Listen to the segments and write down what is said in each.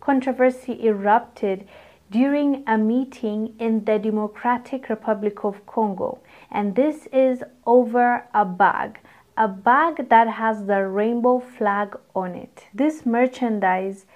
Controversy erupted during a meeting in the Democratic Republic of Congo, and this is over a bag. A bag that has the rainbow flag on it. This merchandise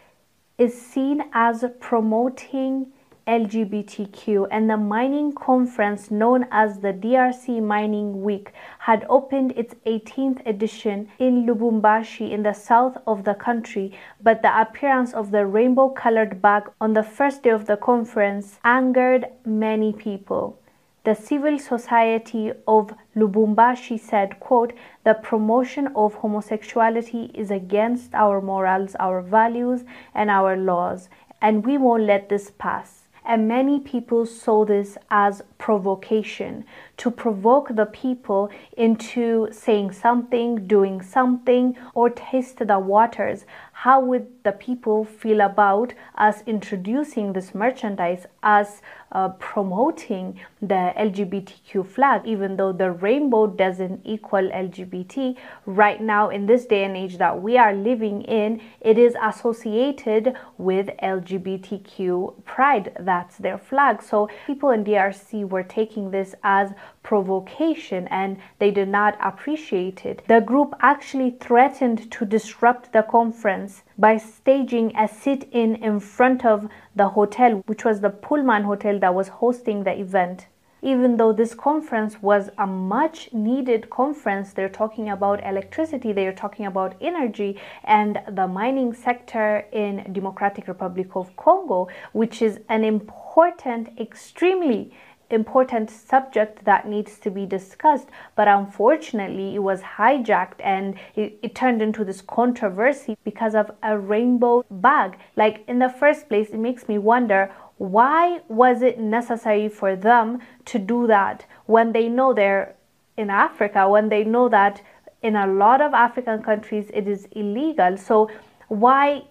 is seen as promoting LGBTQ, and the mining conference known as the DRC Mining Week had opened its 18th edition in Lubumbashi in the south of the country. But the appearance of the rainbow colored bag on the first day of the conference angered many people. The civil society of Lubumbashi said, quote, the promotion of homosexuality is against our morals, our values, and our laws, and we won't let this pass and many people saw this as provocation to provoke the people into saying something, doing something, or taste the waters. How would the people feel about us introducing this merchandise, us uh, promoting the LGBTQ flag, even though the rainbow doesn't equal LGBT? Right now, in this day and age that we are living in, it is associated with LGBTQ pride. That's their flag. So people in DRC were taking this as provocation and they did not appreciate it. The group actually threatened to disrupt the conference by staging a sit in in front of the hotel, which was the Pullman Hotel that was hosting the event. Even though this conference was a much needed conference, they're talking about electricity, they're talking about energy and the mining sector in Democratic Republic of Congo, which is an important, extremely important subject that needs to be discussed but unfortunately it was hijacked and it, it, turned into this controversy because of a rainbow bag like in the first place it makes me wonder why was it necessary for them to do that when they know they're in africa when they know that in a lot of african countries it is illegal? So why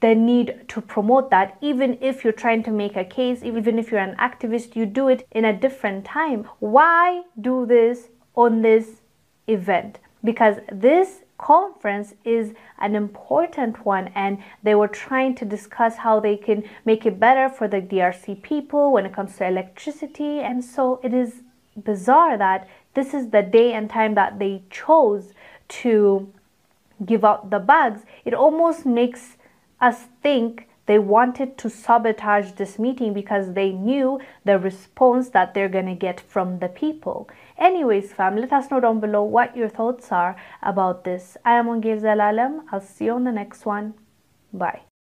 the need to promote that. Even if you're trying to make a case even if you're an activist you do it in a different time. Why do this on this event? Because this conference is an important one and they were trying to discuss how they can make it better for the DRC people when it comes to electricity. And so it is bizarre that this is the day and time that they chose to give out the bags. It almost makes us think they wanted to sabotage this meeting because they knew the response that they're going to get from the people. Anyways, fam, let us know down below what your thoughts are about this. I am Wongel Zelalem. I'll see you on the next one. Bye.